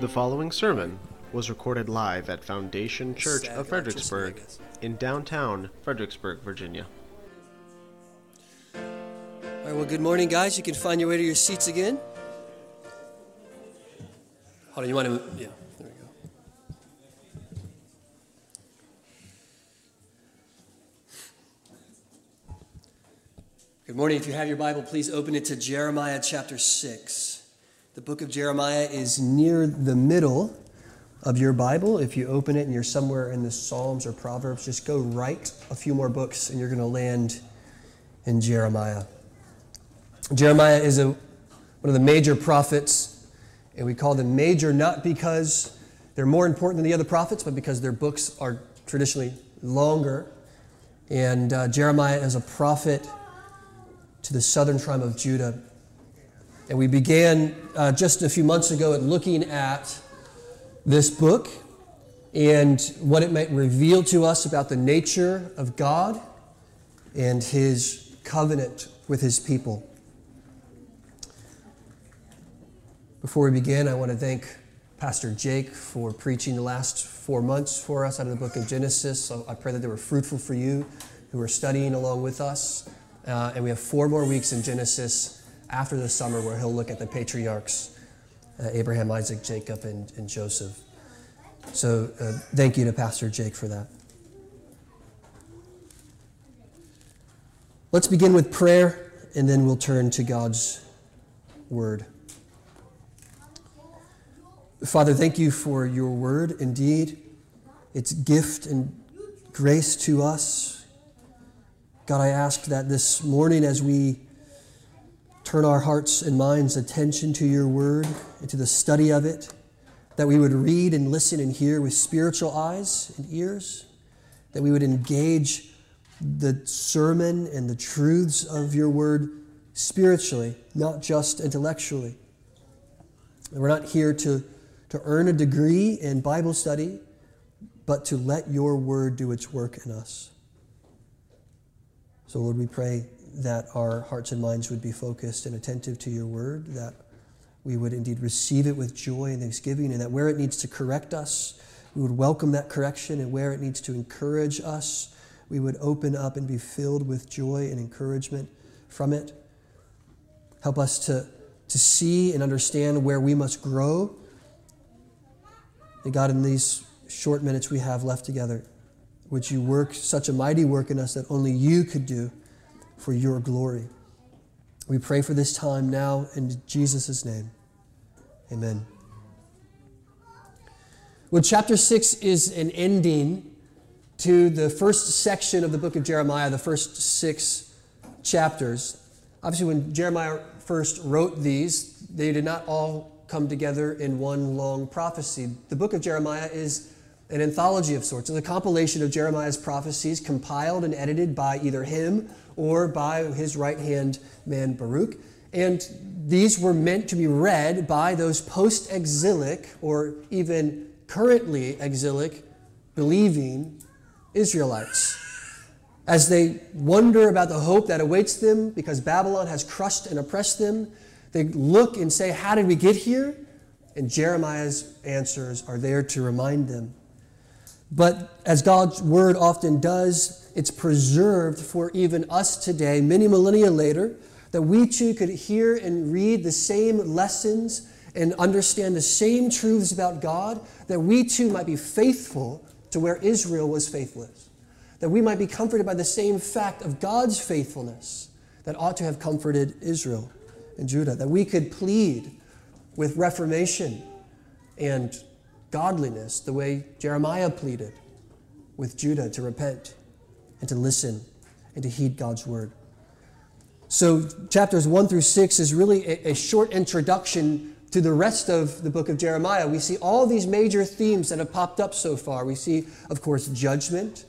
The following sermon was recorded live at Foundation Church of Fredericksburg in downtown Fredericksburg, Virginia. All right, well, good morning, guys. You can find your way to your seats again. Hold on, you want to, yeah, there we go. Good morning. If you have your Bible, please open it to Jeremiah chapter 6. The book of Jeremiah is near the middle of your Bible. If you open it and you're somewhere in the Psalms or Proverbs, just go right a few more books and you're going to land in Jeremiah. Jeremiah is a, one of the major prophets, and we call them major not because they're more important than the other prophets, but because their books are traditionally longer. And uh, Jeremiah is a prophet to the southern tribe of Judah. And we began uh, just a few months ago at looking at this book and what it might reveal to us about the nature of God and his covenant with his people. Before we begin, I want to thank Pastor Jake for preaching the last four months for us out of the book of Genesis. So I pray that they were fruitful for you who are studying along with us. Uh, and we have four more weeks in Genesis after the summer where he'll look at the patriarchs uh, Abraham, Isaac, Jacob, and, and Joseph. So uh, thank you to Pastor Jake for that. Let's begin with prayer, and then we'll turn to God's word. Father, thank you for your word. Indeed, it's gift and grace to us. God, I ask that this morning as we turn our hearts and minds' attention to your word and to the study of it, that we would read and listen and hear with spiritual eyes and ears, that we would engage the sermon and the truths of your word spiritually, not just intellectually. And we're not here to, to earn a degree in Bible study, but to let your word do its work in us. So, Lord, we pray that our hearts and minds would be focused and attentive to your word, that we would indeed receive it with joy and thanksgiving, and that where it needs to correct us, we would welcome that correction, and where it needs to encourage us, we would open up and be filled with joy and encouragement from it. Help us to, to see and understand where we must grow. And God, in these short minutes we have left together, would you work such a mighty work in us that only you could do for your glory? We pray for this time now in Jesus' name. Amen. Well, chapter 6 is an ending to the first section of the book of Jeremiah, the first six chapters. Obviously, when Jeremiah first wrote these, they did not all come together in one long prophecy. The book of Jeremiah is an anthology of sorts. It's a compilation of Jeremiah's prophecies compiled and edited by either him or by his right hand man Baruch. And these were meant to be read by those post exilic or even currently exilic believing Israelites as they wonder about the hope that awaits them because Babylon has crushed and oppressed them. They look and say, How did we get here? And Jeremiah's answers are there to remind them. But as God's word often does, it's preserved for even us today, many millennia later, that we too could hear and read the same lessons and understand the same truths about God, that we too might be faithful to where Israel was faithless. That we might be comforted by the same fact of God's faithfulness that ought to have comforted Israel and Judah. That we could plead with reformation and godliness the way Jeremiah pleaded with Judah to repent and to listen and to heed God's word. So, chapters 1 through 6 is really a, a, short introduction to the rest of the book of Jeremiah. We see all these major themes that have popped up so far. We see, of course, judgment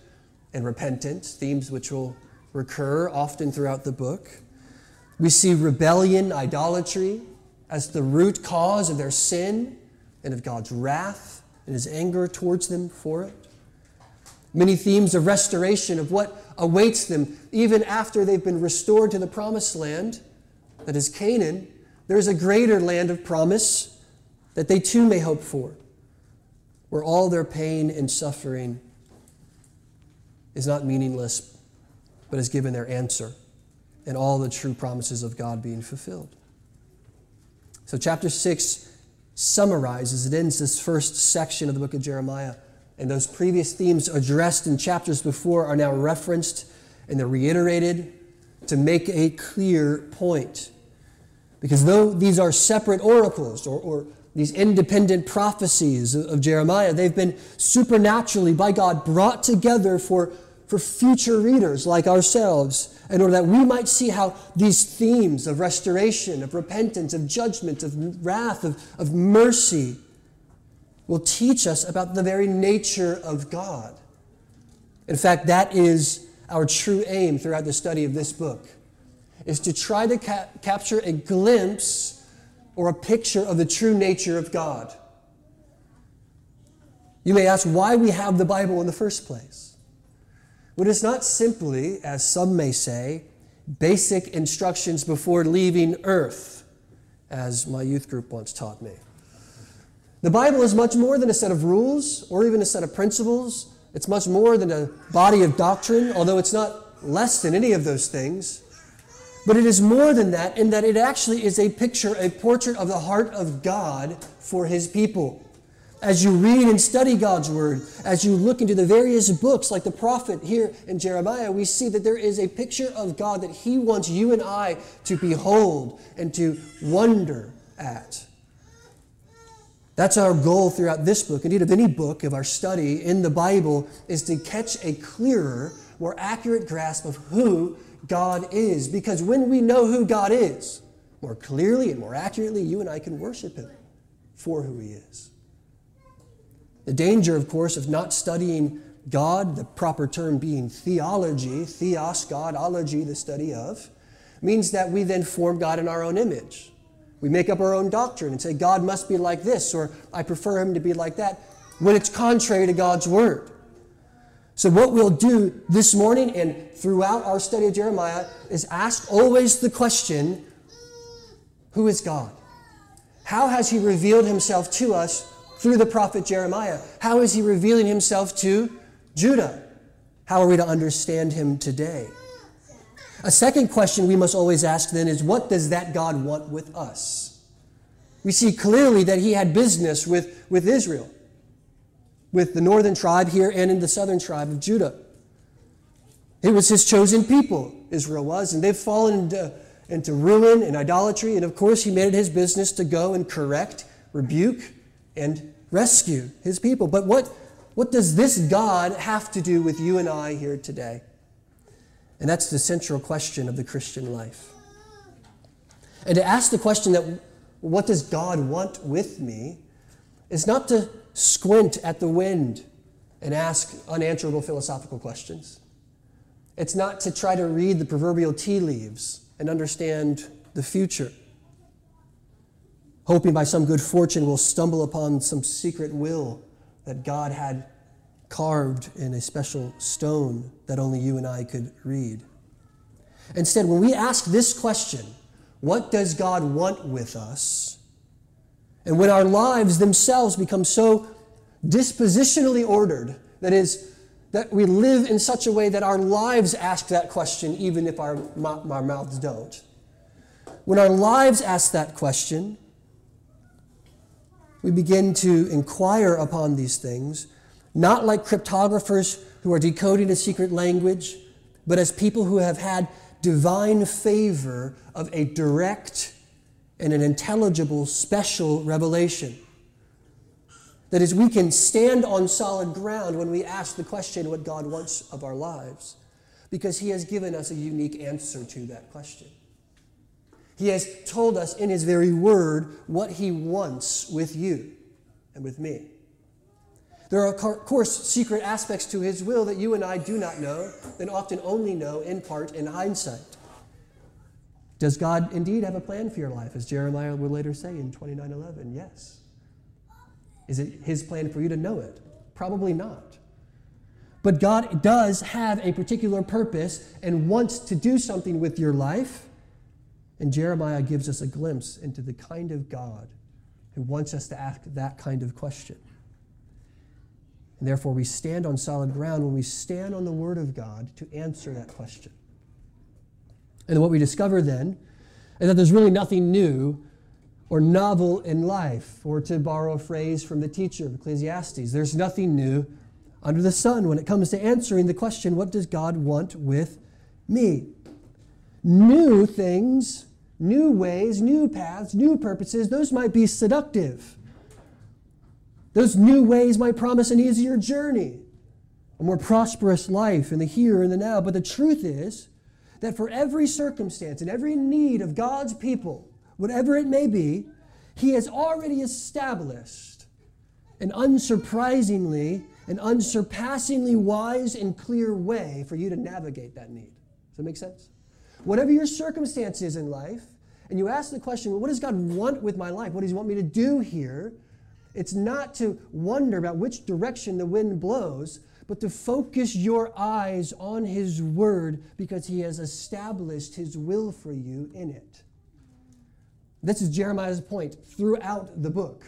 and repentance, themes which will recur often throughout the book. We see rebellion, idolatry, as the root cause of their sin and of God's wrath and his anger towards them for it. Many themes of restoration, of what awaits them even after they've been restored to the promised land, that is Canaan. There's a greater land of promise that they too may hope for, where all their pain and suffering is not meaningless, but is given their answer, and all the true promises of God being fulfilled. So, chapter 6 summarizes, it ends this first section of the book of Jeremiah. And those previous themes addressed in chapters before are now referenced and they're reiterated to make a clear point. Because though these are separate oracles or, or these independent prophecies of Jeremiah, they've been supernaturally by God brought together for, for future readers like ourselves in order that we might see how these themes of restoration, of repentance, of judgment, of wrath, of, of mercy will teach us about the very nature of God. In fact, that is our true aim throughout the study of this book, is to try to ca- capture a glimpse or a picture of the true nature of God. You may ask why we have the Bible in the first place. Well, it's not simply, as some may say, basic instructions before leaving earth, as my youth group once taught me. The Bible is much more than a set of rules or even a set of principles. It's much more than a body of doctrine, although it's not less than any of those things. But it is more than that in that it actually is a picture, a portrait of the heart of God for his people. As you read and study God's word, as you look into the various books, like the prophet here in Jeremiah, we see that there is a picture of God that he wants you and I to behold and to wonder at. That's our goal throughout this book, indeed, of any book of our study in the Bible, is to catch a clearer, more accurate grasp of who God is. Because when we know who God is, more clearly and more accurately, you and I can worship Him for who He is. The danger, of course, of not studying God, the proper term being theology, theos, God, ology, the study of, means that we then form God in our own image. We make up our own doctrine and say, God must be like this, or I prefer him to be like that, when it's contrary to God's word. So, what we'll do this morning and throughout our study of Jeremiah is ask always the question Who is God? How has he revealed himself to us through the prophet Jeremiah? How is he revealing himself to Judah? How are we to understand him today? A second question we must always ask then is what does that God want with us? We see clearly that he had business with, with Israel, with the northern tribe here and in the southern tribe of Judah. It was his chosen people, Israel was, and they've fallen into, into ruin and idolatry. And of course, he made it his business to go and correct, rebuke, and rescue his people. But what, what does this God have to do with you and I here today? And that's the central question of the Christian life. And to ask the question that, what does God want with me, is not to squint at the wind and ask unanswerable philosophical questions. It's not to try to read the proverbial tea leaves and understand the future, hoping by some good fortune we'll stumble upon some secret will that God had carved in a special stone that only you and I could read. Instead, when we ask this question, what does God want with us? And when our lives themselves become so dispositionally ordered, that is, that we live in such a way that our lives ask that question, even if our, our mouths don't. When our lives ask that question, we begin to inquire upon these things not like cryptographers who are decoding a secret language, but as people who have had divine favor of a direct and an intelligible special revelation. That is, we can stand on solid ground when we ask the question what God wants of our lives, because He has given us a unique answer to that question. He has told us in His very word what He wants with you and with me. There are, of course, secret aspects to His will that you and I do not know, and often only know in part in hindsight. Does God indeed have a plan for your life, as Jeremiah will later say in 29:11? Yes. Is it His plan for you to know it? Probably not. But God does have a particular purpose and wants to do something with your life. And Jeremiah gives us a glimpse into the kind of God who wants us to ask that kind of question. And therefore, we stand on solid ground when we stand on the Word of God to answer that question. And what we discover then is that there's really nothing new or novel in life, or to borrow a phrase from the teacher of Ecclesiastes, there's nothing new under the sun when it comes to answering the question, What does God want with me? New things, new ways, new paths, new purposes, those might be seductive. Those new ways might promise an easier journey, a more prosperous life in the here and the now. But the truth is that for every circumstance and every need of God's people, whatever it may be, He has already established an unsurprisingly, an unsurpassingly wise and clear way for you to navigate that need. Does that make sense? Whatever your circumstance is in life, and you ask the question, well, what does God want with my life? What does He want me to do here? It's not to wonder about which direction the wind blows, but to focus your eyes on His Word because He has established His will for you in it. This is Jeremiah's point throughout the book.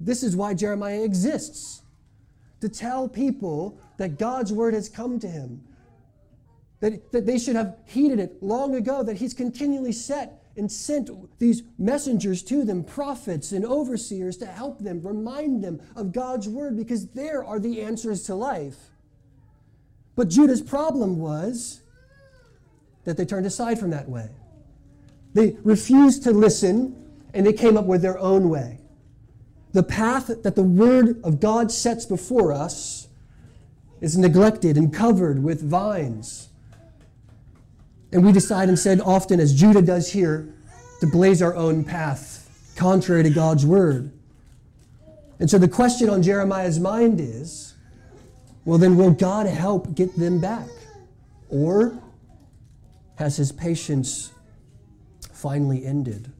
This is why Jeremiah exists to tell people that God's Word has come to him, that, that they should have heeded it long ago, that He's continually set and sent these messengers to them, prophets and overseers, to help them, remind them of God's word, because there are the answers to life. But Judah's problem was that they turned aside from that way. They refused to listen, and they came up with their own way. The path that the word of God sets before us is neglected and covered with vines and we decide instead, often as Judah does here, to blaze our own path, contrary to God's word. And so the question on Jeremiah's mind is well, then will God help get them back? Or has his patience finally ended?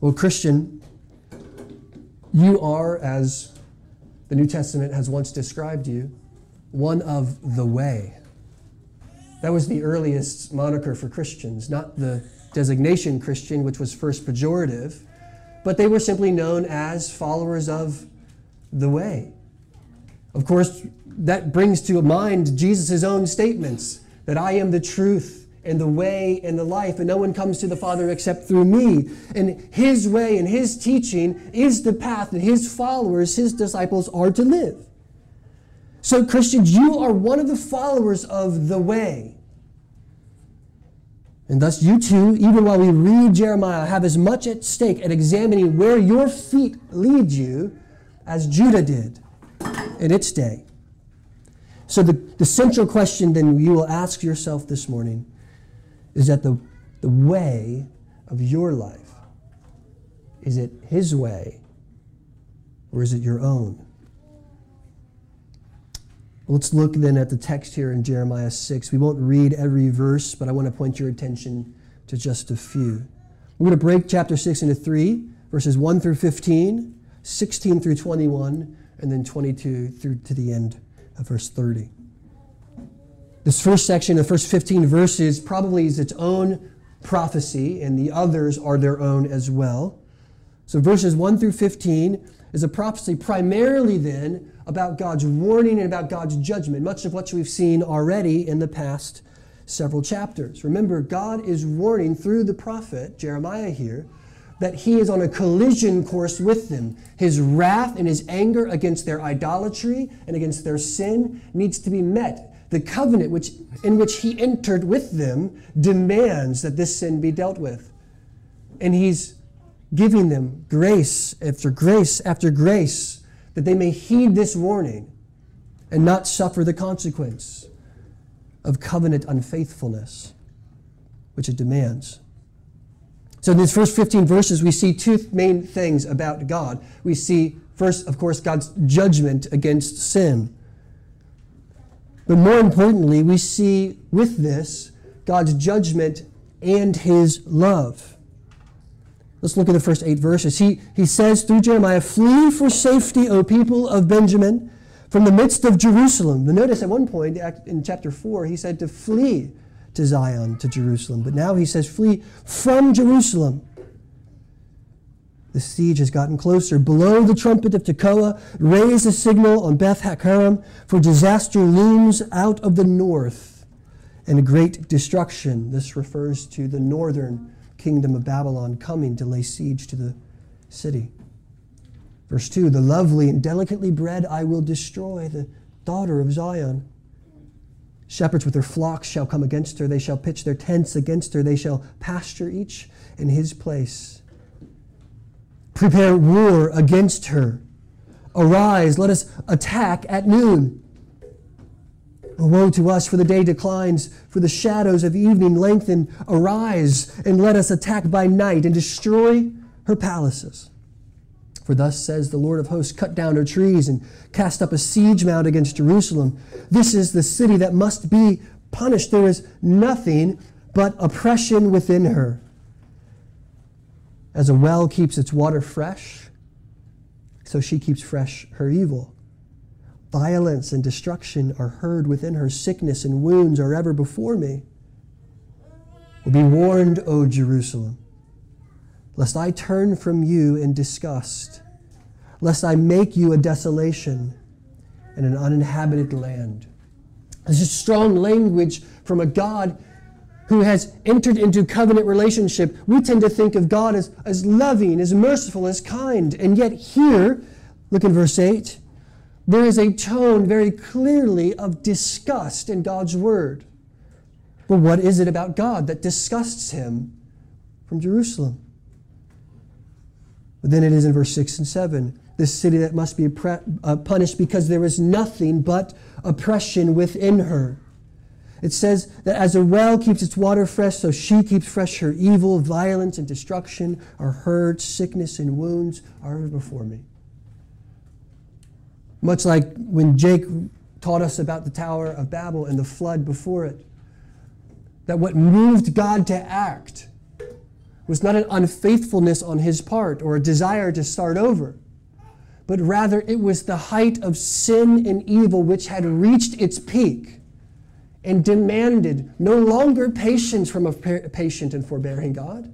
Well, Christian, you are, as the New Testament has once described you, one of the way. That was the earliest moniker for Christians, not the designation Christian, which was first pejorative, but they were simply known as followers of the way. Of course, that brings to mind Jesus' own statements that I am the truth and the way and the life, and no one comes to the Father except through me. And his way and his teaching is the path that his followers, his disciples, are to live. So, Christians, you are one of the followers of the way. And thus, you too, even while we read Jeremiah, have as much at stake at examining where your feet lead you as Judah did in its day. So, the, the central question then you will ask yourself this morning is that the, the way of your life, is it His way or is it your own? Let's look then at the text here in Jeremiah 6. We won't read every verse, but I want to point your attention to just a few. We're going to break chapter 6 into three verses 1 through 15, 16 through 21, and then 22 through to the end of verse 30. This first section, the first 15 verses, probably is its own prophecy, and the others are their own as well. So verses 1 through 15 is a prophecy primarily then about God's warning and about God's judgment, much of what we've seen already in the past several chapters. Remember, God is warning through the prophet Jeremiah here that he is on a collision course with them. His wrath and his anger against their idolatry and against their sin needs to be met. The covenant which, in which he entered with them demands that this sin be dealt with. And he's giving them grace after grace after grace that they may heed this warning and not suffer the consequence of covenant unfaithfulness, which it demands. So, in these first 15 verses, we see two main things about God. We see, first, of course, God's judgment against sin. But more importantly, we see with this God's judgment and his love. Let's look at the first eight verses. He, he says through Jeremiah, Flee for safety, O people of Benjamin, from the midst of Jerusalem. But notice at one point in chapter 4, he said to flee to Zion, to Jerusalem. But now he says, Flee from Jerusalem. The siege has gotten closer. Blow the trumpet of Tekoa, raise a signal on Beth Hakkerem, for disaster looms out of the north and great destruction. This refers to the northern kingdom of Babylon coming to lay siege to the city. Verse 2 The lovely and delicately bred I will destroy, the daughter of Zion. Shepherds with their flocks shall come against her. They shall pitch their tents against her. They shall pasture each in his place. Prepare war against her. Arise, let us attack at noon. Woe to us, for the day declines, for the shadows of evening lengthen. Arise, and let us attack by night and destroy her palaces. For thus says the Lord of hosts Cut down her trees and cast up a siege mound against Jerusalem. This is the city that must be punished. There is nothing but oppression within her. As a well keeps its water fresh, so she keeps fresh her evil. Violence and destruction are heard within her. Sickness and wounds are ever before me. Well, be warned, O Jerusalem, lest I turn from you in disgust, lest I make you a desolation and an uninhabited land. This is strong language from a God who has entered into covenant relationship. We tend to think of God as, as loving, as merciful, as kind. And yet, here, look in verse 8 there is a tone very clearly of disgust in God's word. But what is it about God that disgusts him from Jerusalem? But then it is in verse 6 and 7 this city that must be uh, punished because there is nothing but oppression within her. It says that as a well keeps its water fresh, so she keeps fresh her evil, violence, and destruction are heard, sickness and wounds are before me. Much like when Jake taught us about the Tower of Babel and the flood before it, that what moved God to act was not an unfaithfulness on his part or a desire to start over, but rather it was the height of sin and evil which had reached its peak and demanded no longer patience from a patient and forbearing God,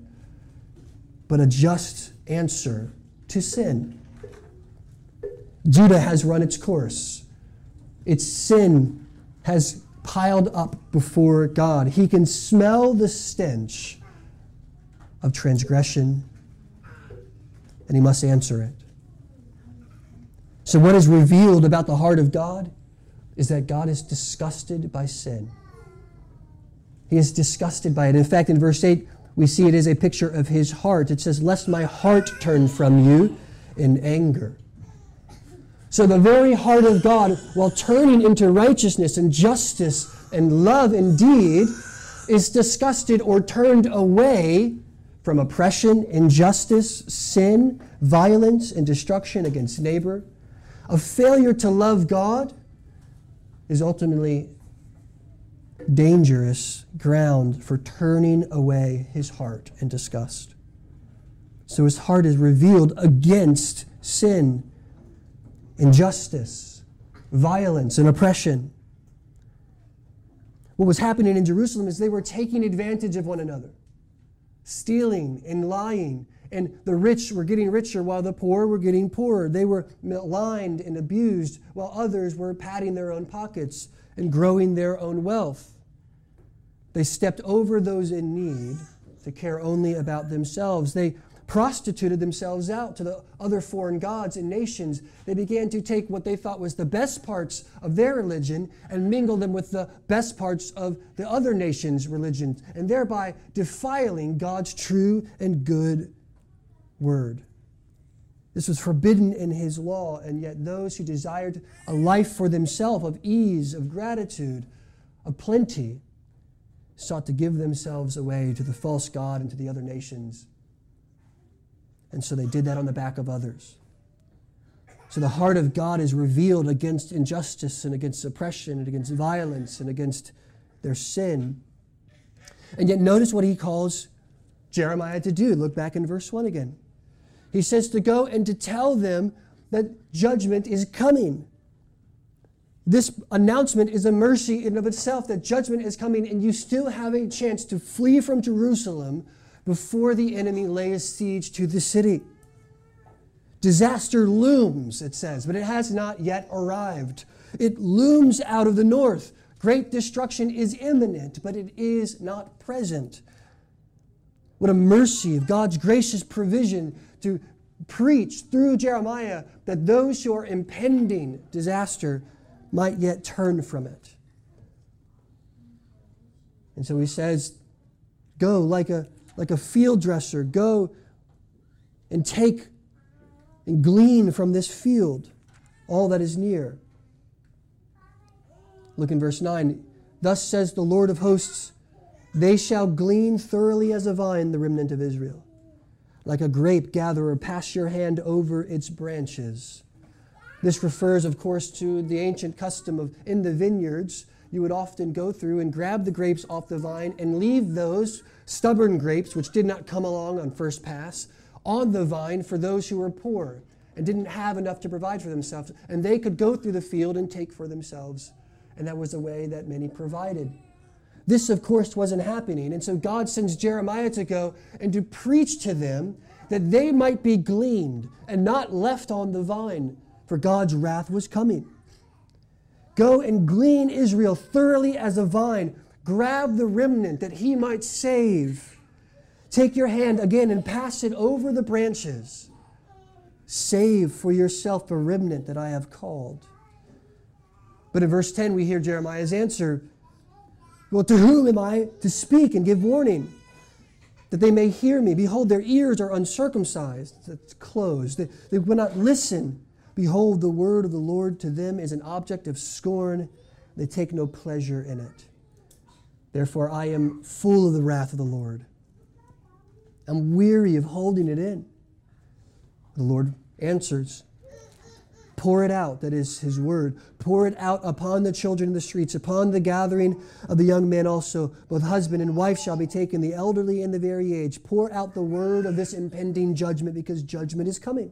but a just answer to sin. Judah has run its course. Its sin has piled up before God. He can smell the stench of transgression, and he must answer it. So, what is revealed about the heart of God is that God is disgusted by sin. He is disgusted by it. In fact, in verse 8, we see it is a picture of his heart. It says, Lest my heart turn from you in anger. So the very heart of God, while turning into righteousness and justice and love indeed, is disgusted or turned away from oppression, injustice, sin, violence, and destruction against neighbor. A failure to love God is ultimately dangerous ground for turning away his heart in disgust. So his heart is revealed against sin injustice, violence, and oppression. What was happening in Jerusalem is they were taking advantage of one another, stealing and lying. And the rich were getting richer while the poor were getting poorer. They were maligned and abused while others were padding their own pockets and growing their own wealth. They stepped over those in need to care only about themselves. They prostituted themselves out to the other foreign gods and nations. They began to take what they thought was the best parts of their religion and mingle them with the best parts of the other nations' religions, and thereby defiling God's true and good word. This was forbidden in his law, and yet those who desired a life for themselves of ease, of gratitude, of plenty, sought to give themselves away to the false God and to the other nations and so they did that on the back of others. So the heart of God is revealed against injustice and against oppression and against violence and against their sin. And yet, notice what he calls Jeremiah to do. Look back in verse 1 again. He says to go and to tell them that judgment is coming. This announcement is a mercy in of itself that judgment is coming, and you still have a chance to flee from Jerusalem before the enemy lays siege to the city. Disaster looms, it says, but it has not yet arrived. It looms out of the north. Great destruction is imminent, but it is not present. What a mercy of God's gracious provision to preach through Jeremiah that those who are impending disaster might yet turn from it. And so he says, Go like a, like a field dresser, go and take and glean from this field all that is near. Look in verse 9. Thus says the Lord of hosts, they shall glean thoroughly as a vine, the remnant of Israel. Like a grape gatherer, pass your hand over its branches. This refers, of course, to the ancient custom of in the vineyards, you would often go through and grab the grapes off the vine and leave those stubborn grapes, which did not come along on first pass, on the vine for those who were poor and didn't have enough to provide for themselves. And they could go through the field and take for themselves. And that was a way that many provided. This, of course, wasn't happening. And so God sends Jeremiah to go and to preach to them that they might be gleaned and not left on the vine, for God's wrath was coming. Go and glean Israel thoroughly as a vine. Grab the remnant that he might save. Take your hand again and pass it over the branches. Save for yourself the remnant that I have called. But in verse 10, we hear Jeremiah's answer Well, to whom am I to speak and give warning? That they may hear me. Behold, their ears are uncircumcised, it's closed. They, they will not listen. Behold, the word of the Lord to them is an object of scorn. They take no pleasure in it. Therefore, I am full of the wrath of the Lord. I'm weary of holding it in. The Lord answers, Pour it out, that is his word. Pour it out upon the children in the streets, upon the gathering of the young men also. Both husband and wife shall be taken, the elderly and the very aged. Pour out the word of this impending judgment, because judgment is coming.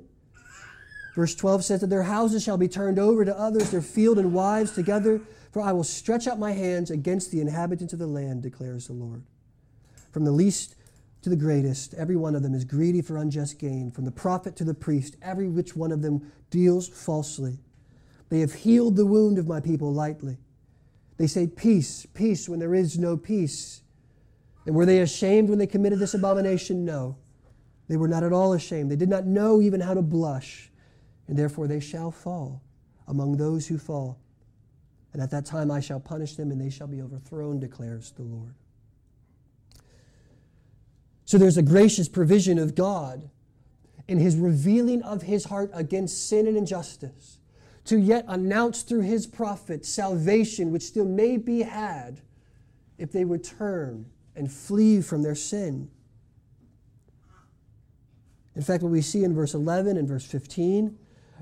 Verse 12 says that their houses shall be turned over to others, their field and wives together, for I will stretch out my hands against the inhabitants of the land, declares the Lord. From the least to the greatest, every one of them is greedy for unjust gain. From the prophet to the priest, every which one of them deals falsely. They have healed the wound of my people lightly. They say, Peace, peace, when there is no peace. And were they ashamed when they committed this abomination? No. They were not at all ashamed. They did not know even how to blush and therefore they shall fall among those who fall. And at that time I shall punish them, and they shall be overthrown, declares the Lord. So there's a gracious provision of God in his revealing of his heart against sin and injustice, to yet announce through his prophet salvation which still may be had if they would turn and flee from their sin. In fact, what we see in verse 11 and verse 15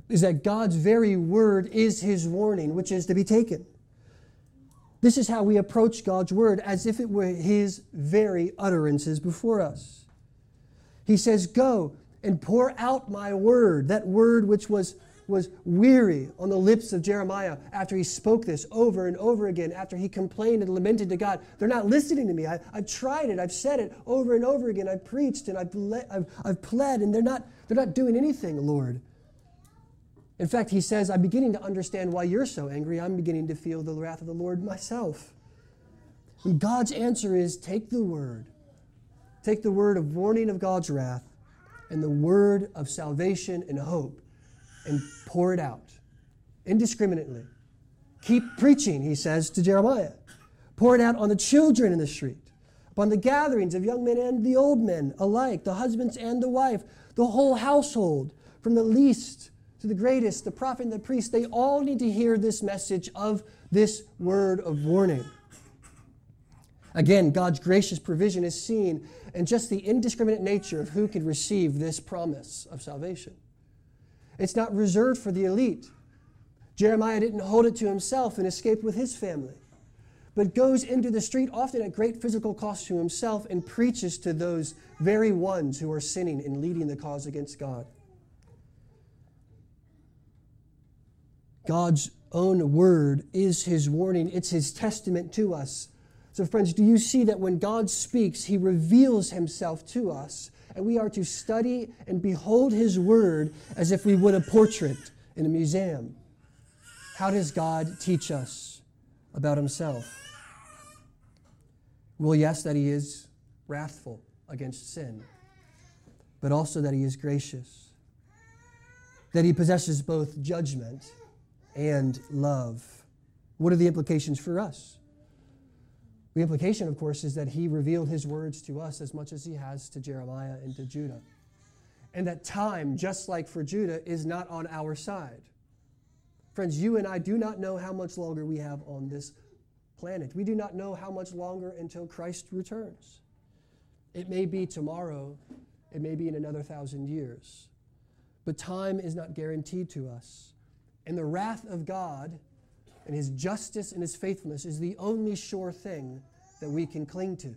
is that God's very word is his warning, which is to be taken. This is how we approach God's word as if it were his very utterances before us. He says, Go and pour out my word, that word which was, was weary on the lips of Jeremiah after he spoke this over and over again, after he complained and lamented to God. They're not listening to me. I, have tried it, I've said it over and over again. I've preached and I've, I've, I've pled, and they're not, they're not doing anything, Lord. In fact, he says, I'm beginning to understand why you're so angry. I'm beginning to feel the wrath of the Lord myself. And God's answer is take the word. Take the word of warning of God's wrath and the word of salvation and hope and pour it out indiscriminately. Keep preaching, he says to Jeremiah. Pour it out on the children in the street, upon the gatherings of young men and the old men alike, the husbands and the wife, the whole household, from the least to the greatest, the prophet and the priest, they all need to hear this message of this word of warning. Again, God's gracious provision is seen in just the indiscriminate nature of who can receive this promise of salvation. It's not reserved for the elite. Jeremiah didn't hold it to himself and escape with his family, but goes into the street, often at great physical cost to himself, and preaches to those very ones who are sinning and leading the cause against God. God's own word is his warning, it's his testament to us. So, friends, do you see that when God speaks, he reveals himself to us and we are to study and behold His Word as if we would a portrait in a museum. How does God teach us about Himself? Well, yes, that He is wrathful against sin, but also that He is gracious, that He possesses both judgment and love. What are the implications for us? The implication, of course, is that he revealed his words to us as much as he has to Jeremiah and to Judah. And that time, just like for Judah, is not on our side. Friends, you and I do not know how much longer we have on this planet. We do not know how much longer until Christ returns. It may be tomorrow, it may be in another thousand years. But time is not guaranteed to us. And the wrath of God and his justice and his faithfulness is the only sure thing that we can cling to.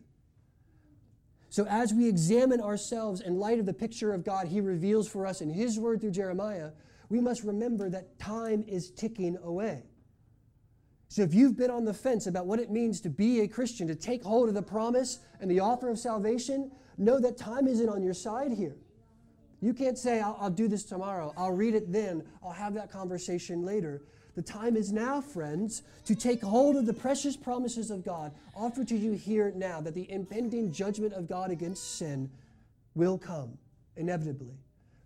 So, as we examine ourselves in light of the picture of God he reveals for us in his word through Jeremiah, we must remember that time is ticking away. So, if you've been on the fence about what it means to be a Christian, to take hold of the promise and the offer of salvation, know that time isn't on your side here. You can't say, I'll, I'll do this tomorrow, I'll read it then, I'll have that conversation later. The time is now, friends, to take hold of the precious promises of God offered to you here now that the impending judgment of God against sin will come inevitably.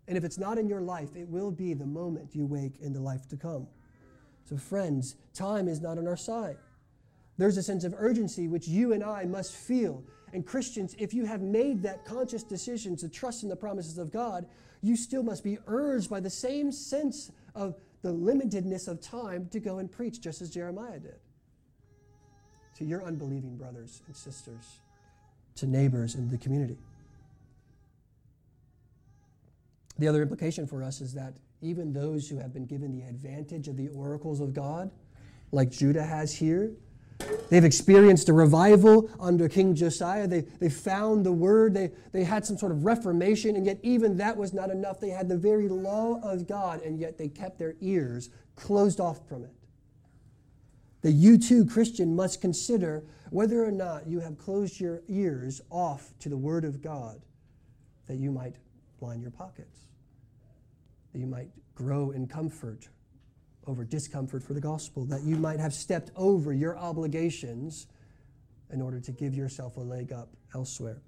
And if it's not in your life, it will be the moment you wake in the life to come. So, friends, time is not on our side. There's a sense of urgency which you and I must feel. And, Christians, if you have made that conscious decision to trust in the promises of God, you still must be urged by the same sense of the limitedness of time to go and preach, just as Jeremiah did. To your unbelieving brothers and sisters, to neighbors in the community. The other implication for us is that even those who have been given the advantage of the oracles of God, like Judah has here, They've experienced a revival under King Josiah. They, they found the word. They, they had some sort of reformation, and yet even that was not enough. They had the very law of God, and yet they kept their ears closed off from it. That you too, Christian, must consider whether or not you have closed your ears off to the word of God, that you might line your pockets, that you might grow in comfort over discomfort for the gospel, that you might have stepped over your obligations in order to give yourself a leg up elsewhere.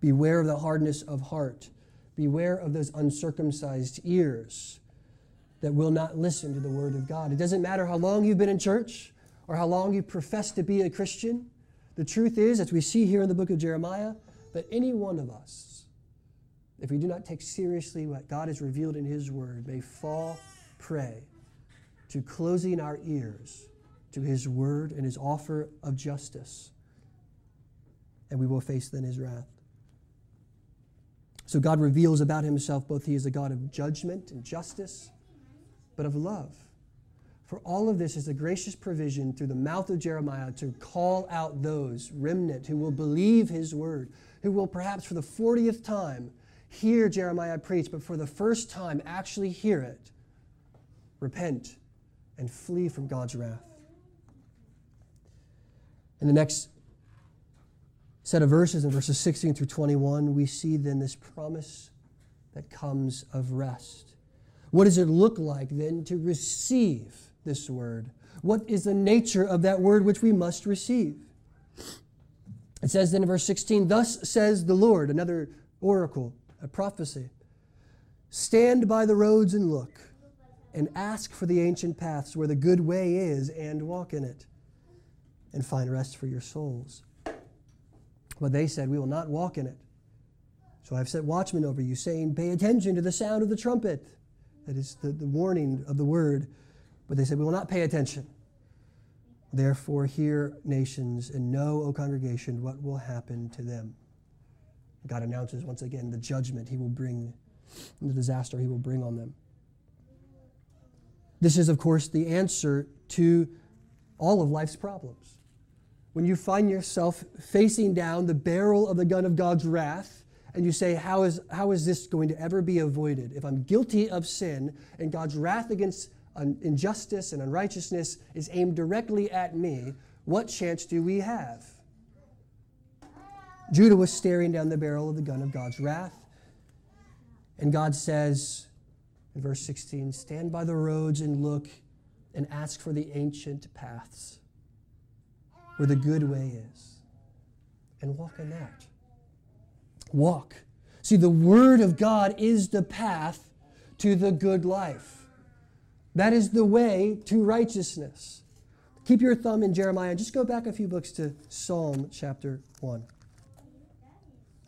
Beware of the hardness of heart. Beware of those uncircumcised ears that will not listen to the word of God. It doesn't matter how long you've been in church or how long you profess to be a Christian. The truth is, as we see here in the book of Jeremiah, that any one of us if we do not take seriously what God has revealed in His Word, we may fall prey to closing our ears to His Word and His offer of justice. And we will face then His wrath. So God reveals about Himself both He is a God of judgment and justice, but of love. For all of this is a gracious provision through the mouth of Jeremiah to call out those remnant who will believe His Word, who will perhaps for the 40th time hear Jeremiah preach, but for the first time actually hear it, repent and flee from God's wrath. In the next set of verses, in verses 16 through 21, we see then this promise that comes of rest. What does it look like then to receive this word? What is the nature of that word which we must receive? It says then in verse 16, Thus says the Lord, another oracle a prophecy. Stand by the roads and look, and ask for the ancient paths where the good way is, and walk in it, and find rest for your souls. But they said, We will not walk in it. So I've set watchmen over you, saying, Pay attention to the sound of the trumpet. That is the, the warning of the word. But they said, We will not pay attention. Therefore, hear nations and know, O congregation, what will happen to them. God announces once again the judgment he will bring, the disaster he will bring on them. This is, of course, the answer to all of life's problems. When you find yourself facing down the barrel of the gun of God's wrath, and you say, how is, how is this going to ever be avoided? If I'm guilty of sin and God's wrath against injustice and unrighteousness is aimed directly at me, what chance do we have? Judah was staring down the barrel of the gun of God's wrath. And God says in verse 16 Stand by the roads and look and ask for the ancient paths where the good way is, and walk in that. Walk. See, the Word of God is the path to the good life. That is the way to righteousness. Keep your thumb in Jeremiah. Just go back a few books to Psalm chapter 1.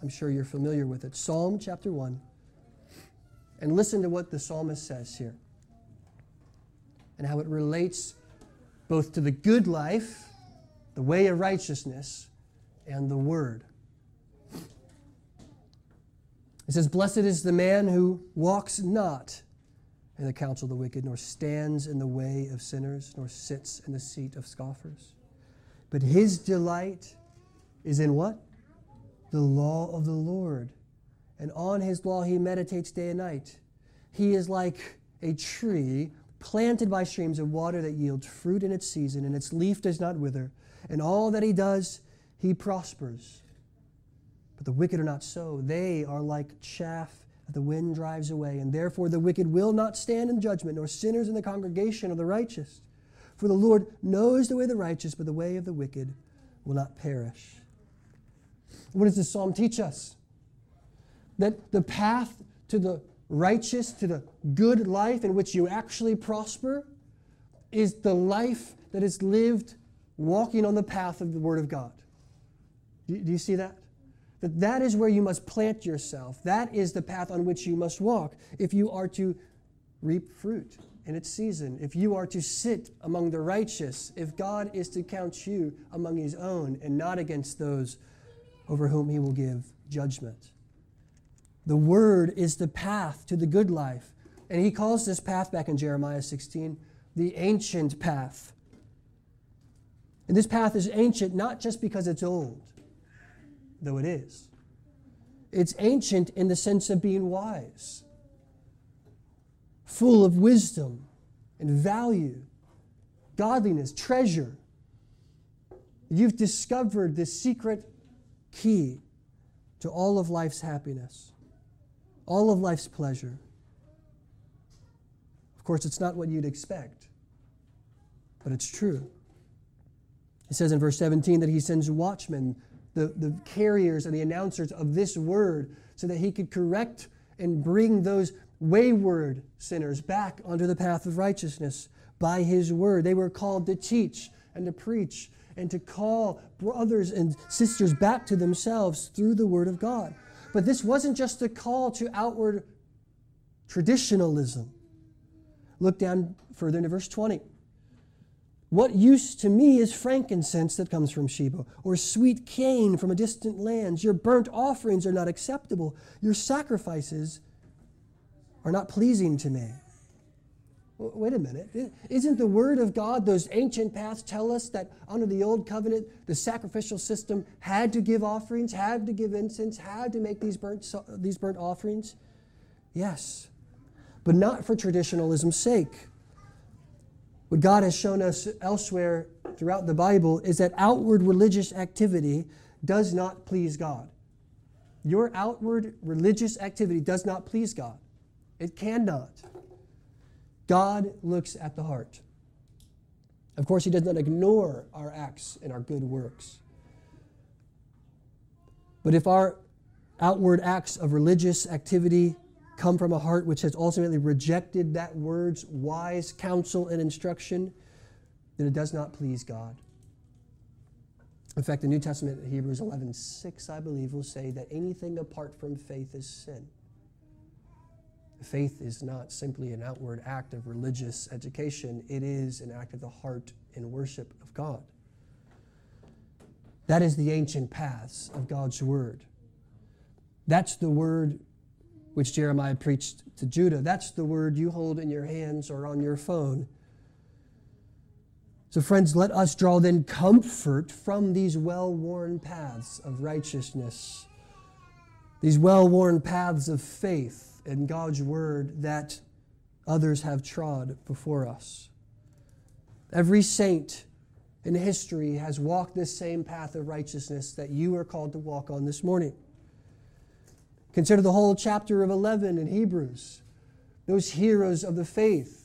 I'm sure you're familiar with it. Psalm chapter 1. And listen to what the psalmist says here and how it relates both to the good life, the way of righteousness, and the word. It says, Blessed is the man who walks not in the counsel of the wicked, nor stands in the way of sinners, nor sits in the seat of scoffers. But his delight is in what? The law of the Lord. And on his law he meditates day and night. He is like a tree planted by streams of water that yields fruit in its season, and its leaf does not wither. And all that he does, he prospers. But the wicked are not so. They are like chaff that the wind drives away. And therefore the wicked will not stand in judgment, nor sinners in the congregation of the righteous. For the Lord knows the way of the righteous, but the way of the wicked will not perish. What does this psalm teach us? That the path to the righteous, to the good life in which you actually prosper, is the life that is lived walking on the path of the Word of God. Do you see that? That that is where you must plant yourself. That is the path on which you must walk if you are to reap fruit in its season, if you are to sit among the righteous, if God is to count you among his own and not against those over whom he will give judgment. The Word is the path to the good life. And he calls this path back in Jeremiah 16 the ancient path. And this path is ancient not just because it's old, though it is. It's ancient in the sense of being wise, full of wisdom and value, godliness, treasure. You've discovered the secret key to all of life's happiness, all of life's pleasure. Of course, it's not what you'd expect, but it's true. It says in verse 17 that he sends watchmen, the, the carriers and the announcers of this word, so that he could correct and bring those wayward sinners back onto the path of righteousness by his word. They were called to teach and to preach and to call brothers and sisters back to themselves through the word of God. But this wasn't just a call to outward traditionalism. Look down further into verse 20. What use to me is frankincense that comes from Sheba, or sweet cane from a distant land? Your burnt offerings are not acceptable. Your sacrifices are not pleasing to me. Wait a minute. Isn't the Word of God, those ancient paths tell us that under the Old Covenant, the sacrificial system had to give offerings, had to give incense, had to make these burnt, these burnt offerings? Yes, but not for traditionalism's sake. What God has shown us elsewhere throughout the Bible is that outward religious activity does not please God. Your outward religious activity does not please God. It cannot. God looks at the heart. Of course, He does not ignore our acts and our good works. But if our outward acts of religious activity come from a heart which has ultimately rejected that word's wise counsel and instruction, then it does not please God. In fact, the New Testament, Hebrews 11 6, I believe, will say that anything apart from faith is sin. Faith is not simply an outward act of religious education, it is an act of the heart in worship of God. That is the ancient paths of God's Word. That's the word which Jeremiah preached to Judah. That's the word you hold in your hands or on your phone. So, friends, let us draw then comfort from these well worn paths of righteousness, these well worn paths of faith in God's word that others have trod before us. Every saint in history has walked this same path of righteousness that you are called to walk on this morning. Consider the whole chapter of 11 in Hebrews, those heroes of the faith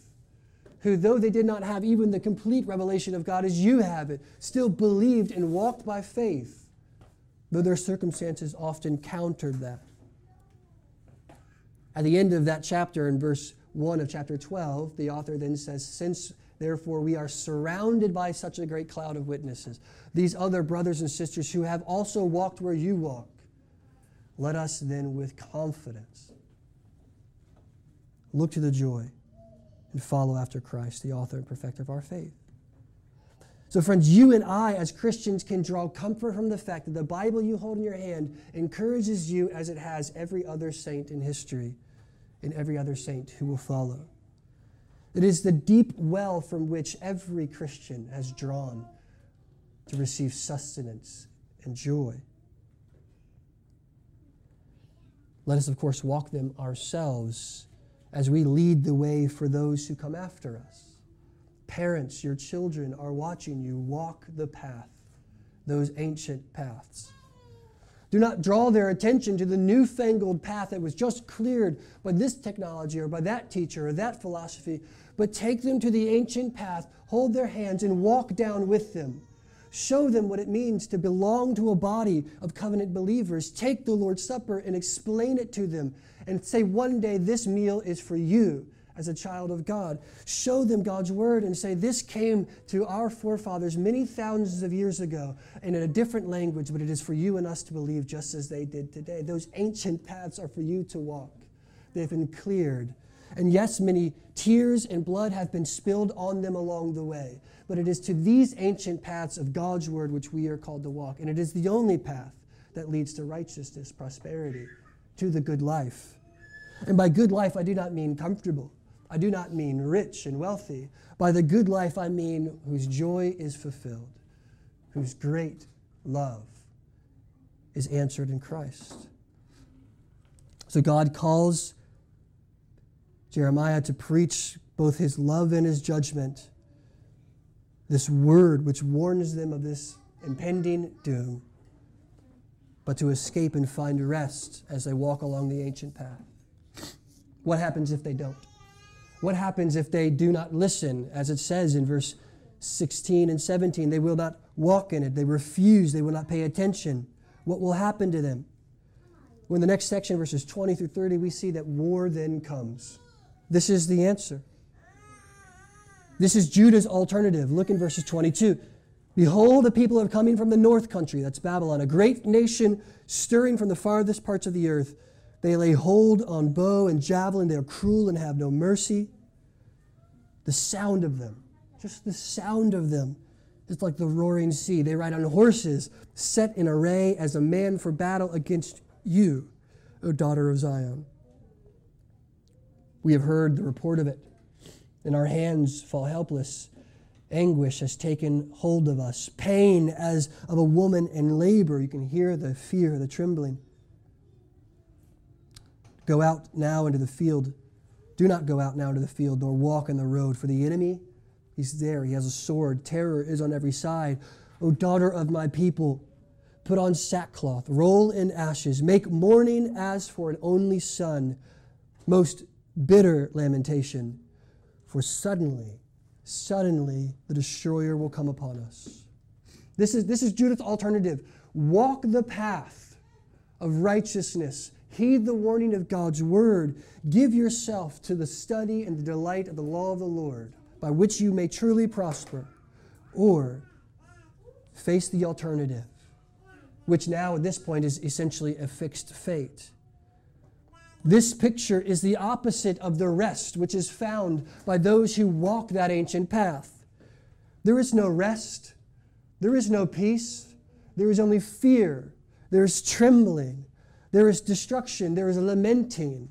who, though they did not have even the complete revelation of God as you have it, still believed and walked by faith, though their circumstances often countered that. At the end of that chapter, in verse 1 of chapter 12, the author then says, Since therefore we are surrounded by such a great cloud of witnesses, these other brothers and sisters who have also walked where you walk, let us then with confidence look to the joy and follow after Christ, the author and perfecter of our faith. So, friends, you and I, as Christians, can draw comfort from the fact that the Bible you hold in your hand encourages you as it has every other saint in history and every other saint who will follow. It is the deep well from which every Christian has drawn to receive sustenance and joy. Let us, of course, walk them ourselves as we lead the way for those who come after us. Parents, your children are watching you walk the path, those ancient paths. Do not draw their attention to the newfangled path that was just cleared by this technology or by that teacher or that philosophy, but take them to the ancient path, hold their hands, and walk down with them. Show them what it means to belong to a body of covenant believers. Take the Lord's Supper and explain it to them and say, one day this meal is for you as a child of God. Show them God's word and say, This came to our forefathers many thousands of years ago and in a different language, but it is for you and us to believe just as they did today. Those ancient paths are for you to walk, they've been cleared. And yes, many tears and blood have been spilled on them along the way, but it is to these ancient paths of God's word which we are called to walk. And it is the only path that leads to righteousness, prosperity, to the good life. And by good life, I do not mean comfortable. I do not mean rich and wealthy. By the good life, I mean whose joy is fulfilled, whose great love is answered in Christ. So God calls Jeremiah to preach both his love and his judgment, this word which warns them of this impending doom, but to escape and find rest as they walk along the ancient path. What happens if they don't? What happens if they do not listen, as it says in verse 16 and 17? They will not walk in it. They refuse. They will not pay attention. What will happen to them? Well, in the next section, verses 20 through 30, we see that war then comes. This is the answer. This is Judah's alternative. Look in verses 22. Behold, the people are coming from the north country, that's Babylon, a great nation stirring from the farthest parts of the earth. They lay hold on bow and javelin. They are cruel and have no mercy. The sound of them, just the sound of them, is like the roaring sea. They ride on horses, set in array as a man for battle against you, O daughter of Zion. We have heard the report of it, and our hands fall helpless. Anguish has taken hold of us, pain as of a woman in labor. You can hear the fear, the trembling. Go out now into the field. Do not go out now into the field, nor walk in the road, for the enemy, he's there. He has a sword. Terror is on every side. O daughter of my people, put on sackcloth, roll in ashes, make mourning as for an only son, most bitter lamentation. For suddenly, suddenly the destroyer will come upon us. This is, this is Judah's alternative. Walk the path of righteousness Heed the warning of God's word. Give yourself to the study and the delight of the law of the Lord, by which you may truly prosper. Or face the alternative, which now at this point is essentially a fixed fate. This picture is the opposite of the rest which is found by those who walk that ancient path. There is no rest, there is no peace, there is only fear, there is trembling, there is destruction, there is lamenting.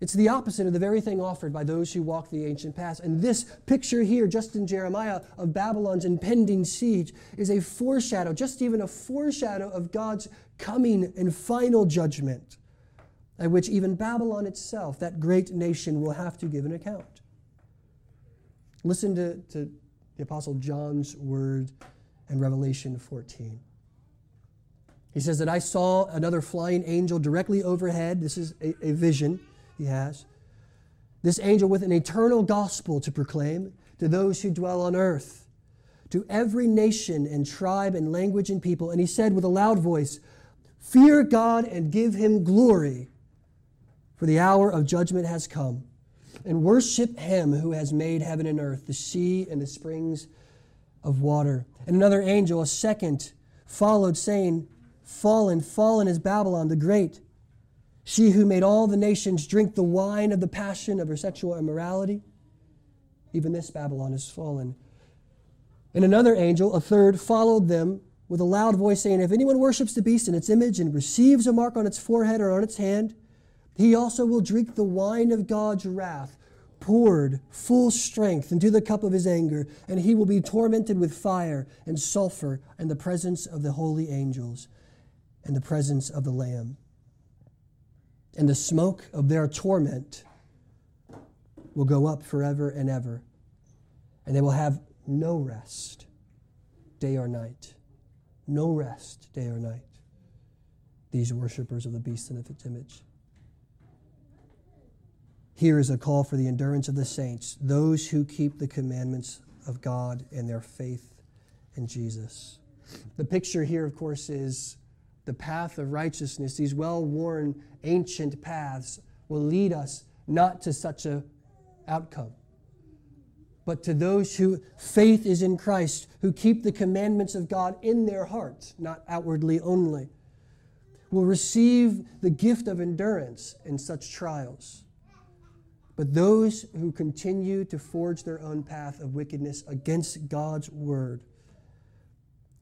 It's the opposite of the very thing offered by those who walk the ancient paths. And this picture here, just in Jeremiah, of Babylon's impending siege, is a foreshadow, just even a foreshadow of God's coming and final judgment, at which even Babylon itself, that great nation, will have to give an account. Listen to, to the Apostle John's word in Revelation 14. He says that I saw another flying angel directly overhead. This is a, a vision he has. This angel with an eternal gospel to proclaim to those who dwell on earth, to every nation and tribe and language and people. And he said with a loud voice, Fear God and give him glory, for the hour of judgment has come. And worship him who has made heaven and earth, the sea and the springs of water. And another angel, a second, followed, saying, Fallen, fallen is Babylon the Great, she who made all the nations drink the wine of the passion of her sexual immorality. Even this Babylon is fallen. And another angel, a third, followed them with a loud voice, saying, If anyone worships the beast in its image and receives a mark on its forehead or on its hand, he also will drink the wine of God's wrath, poured full strength into the cup of his anger, and he will be tormented with fire and sulfur in the presence of the holy angels and the presence of the Lamb. And the smoke of their torment will go up forever and ever, and they will have no rest, day or night. No rest, day or night. These worshippers of the beast and of its image. Here is a call for the endurance of the saints, those who keep the commandments of God and their faith in Jesus. The picture here, of course, is the path of righteousness. These well worn ancient paths will lead us not to such a outcome but to those who faith is in Christ, who keep the commandments of God in their hearts, not outwardly only, will receive the gift of endurance in such trials. But those who continue to forge their own path of wickedness against God's word,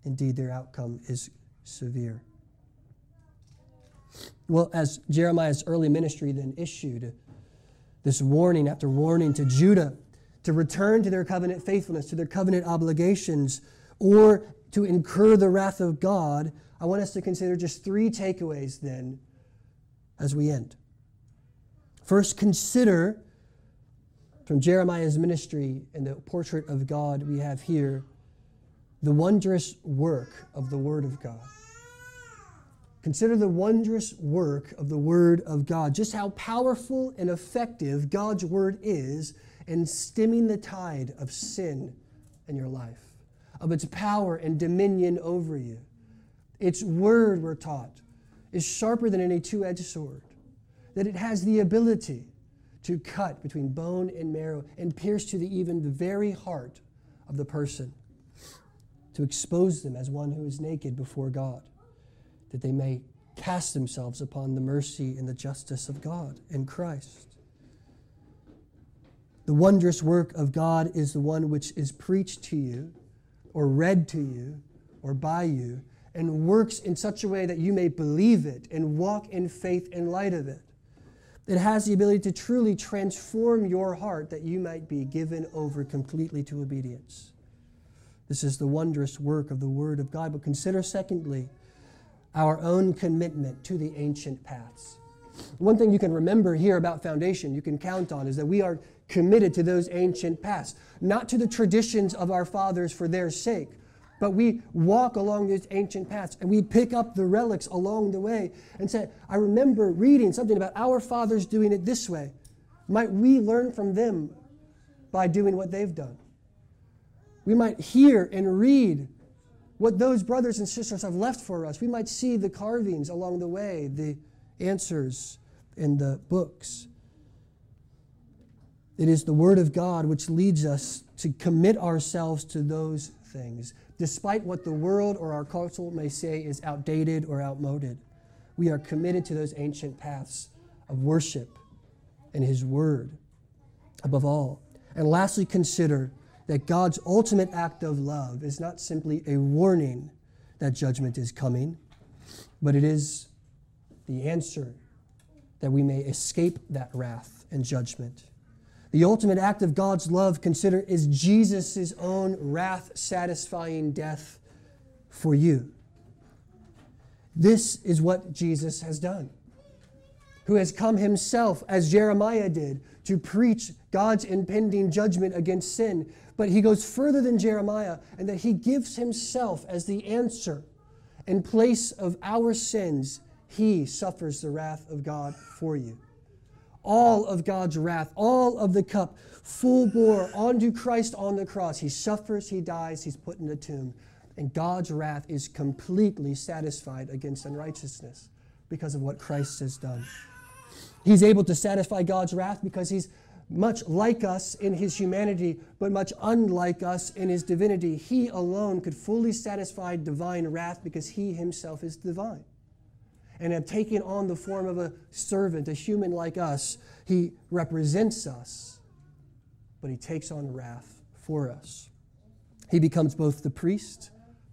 indeed, their outcome is severe. Well, as Jeremiah's early ministry then issued this warning after warning to Judah, to return to their covenant faithfulness, to their covenant obligations, or to incur the wrath of God, I want us to consider just three takeaways then as we end. First, consider from Jeremiah's ministry and the portrait of God we have here the wondrous work of the Word of God. Consider the wondrous work of the Word of God, just how powerful and effective God's Word is in stemming the tide of sin in your life, of its power and dominion over you. Its word, we're taught, is sharper than any two edged sword, that it has the ability to cut between bone and marrow and pierce to the even the very heart of the person, to expose them as one who is naked before God, that they may cast themselves upon the mercy and the justice of God in Christ. The wondrous work of God is the one which is preached to you, or read to you, or by you, and works in such a way that you may believe it and walk in faith in light of it. It has the ability to truly transform your heart that you might be given over completely to obedience. This is the wondrous work of the Word of God. But consider, secondly, our own commitment to the ancient paths. One thing you can remember here about foundation, you can count on, is that we are committed to those ancient paths, not to the traditions of our fathers for their sake, but we walk along these ancient paths and we pick up the relics along the way and say, I remember reading something about our fathers doing it this way. Might we learn from them by doing what they've done? We might hear and read what those brothers and sisters have left for us. We might see the carvings along the way, the answers in the books. It is the Word of God which leads us to commit ourselves to those things, despite what the world or our culture may say is outdated or outmoded. We are committed to those ancient paths of worship and His Word above all. And lastly, consider that God's ultimate act of love is not simply a warning that judgment is coming, but it is the answer that we may escape that wrath and judgment. The ultimate act of God's love, consider, is Jesus' own wrath satisfying death for you. This is what Jesus has done, who has come himself, as Jeremiah did, to preach God's impending judgment against sin. But he goes further than Jeremiah and that he gives himself as the answer. In place of our sins, he suffers the wrath of God for you. All of God's wrath, all of the cup, full bore onto Christ on the cross. He suffers, he dies, he's put in the tomb. And God's wrath is completely satisfied against unrighteousness because of what Christ has done. He's able to satisfy God's wrath because he's much like us in his humanity, but much unlike us in his divinity. He alone could fully satisfy divine wrath because he himself is divine. And have taken on the form of a servant, a human like us. He represents us, but he takes on wrath for us. He becomes both the priest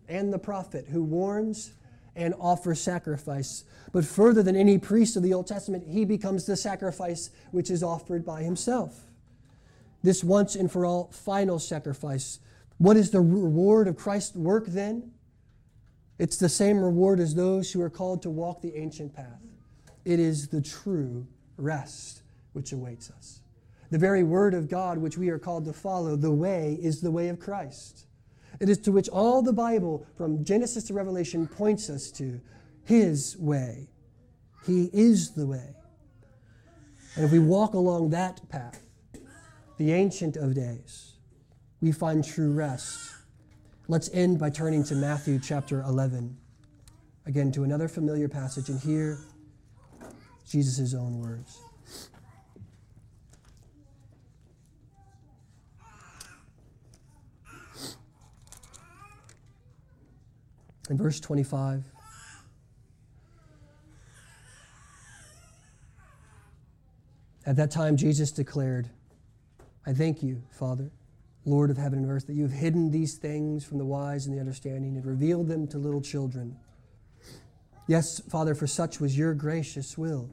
and the prophet who warns and offer sacrifice. But further than any priest of the Old Testament, he becomes the sacrifice which is offered by himself. This once and for all final sacrifice. What is the reward of Christ's work then? It's the same reward as those who are called to walk the ancient path. It is the true rest which awaits us. The very word of God which we are called to follow, the way, is the way of Christ. It is to which all the Bible, from Genesis to Revelation, points us to His way. He is the way. And if we walk along that path, the Ancient of Days, we find true rest. Let's end by turning to Matthew chapter 11. Again, to another familiar passage, and hear Jesus' own words. In verse 25, at that time Jesus declared, I thank you, Father, Lord of heaven and earth, that you have hidden these things from the wise and the understanding and revealed them to little children. Yes, Father, for such was your gracious will.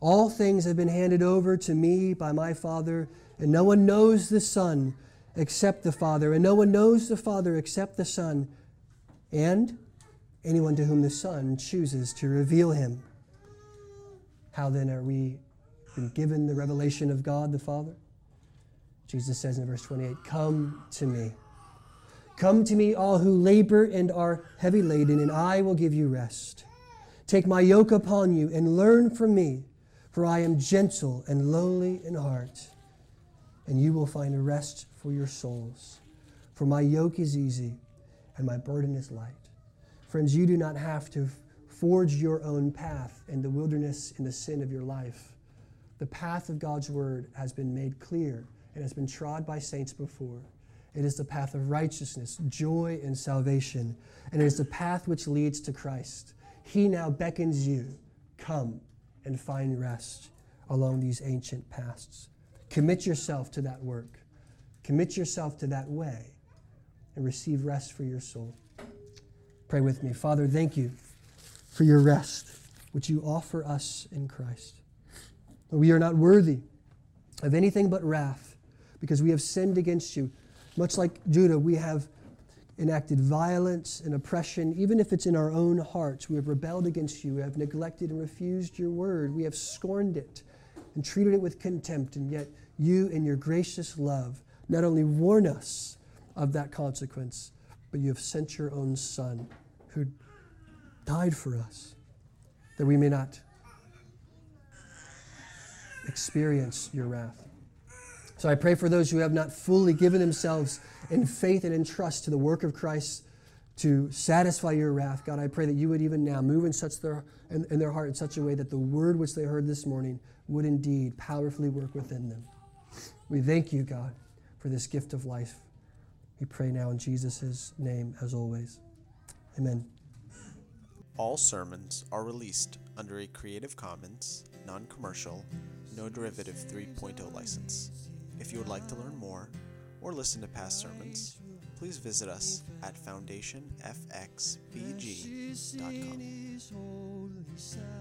All things have been handed over to me by my Father, and no one knows the Son except the Father, and no one knows the Father except the Son and anyone to whom the Son chooses to reveal him. How then are we been given the revelation of God the Father? Jesus says in verse 28 Come to me. Come to me, all who labor and are heavy laden, and I will give you rest. Take my yoke upon you and learn from me, for I am gentle and lowly in heart, and you will find rest for your souls. For my yoke is easy and my burden is light. Friends, you do not have to forge your own path in the wilderness in the sin of your life. The path of God's word has been made clear and has been trod by saints before. It is the path of righteousness, joy, and salvation, and it is the path which leads to Christ. He now beckons you, come and find rest along these ancient paths. Commit yourself to that work. Commit yourself to that way and receive rest for your soul. Pray with me. Father, thank you for your rest, which you offer us in Christ. We are not worthy of anything but wrath because we have sinned against you. Much like Judah, we have enacted violence and oppression, even if it's in our own hearts. We have rebelled against you. We have neglected and refused your word. We have scorned it and treated it with contempt. And yet, you, in your gracious love, not only warn us of that consequence, but you have sent your own Son who died for us that we may not experience your wrath. So I pray for those who have not fully given themselves in faith and in trust to the work of Christ to satisfy your wrath. God, I pray that you would even now move in, such their, in, in their heart in such a way that the word which they heard this morning would indeed powerfully work within them. We thank you, God, for this gift of life. We pray now in Jesus' name as always. Amen. All sermons are released under a Creative Commons, non commercial, no derivative 3.0 license. If you would like to learn more or listen to past sermons, please visit us at foundationfxbg.com.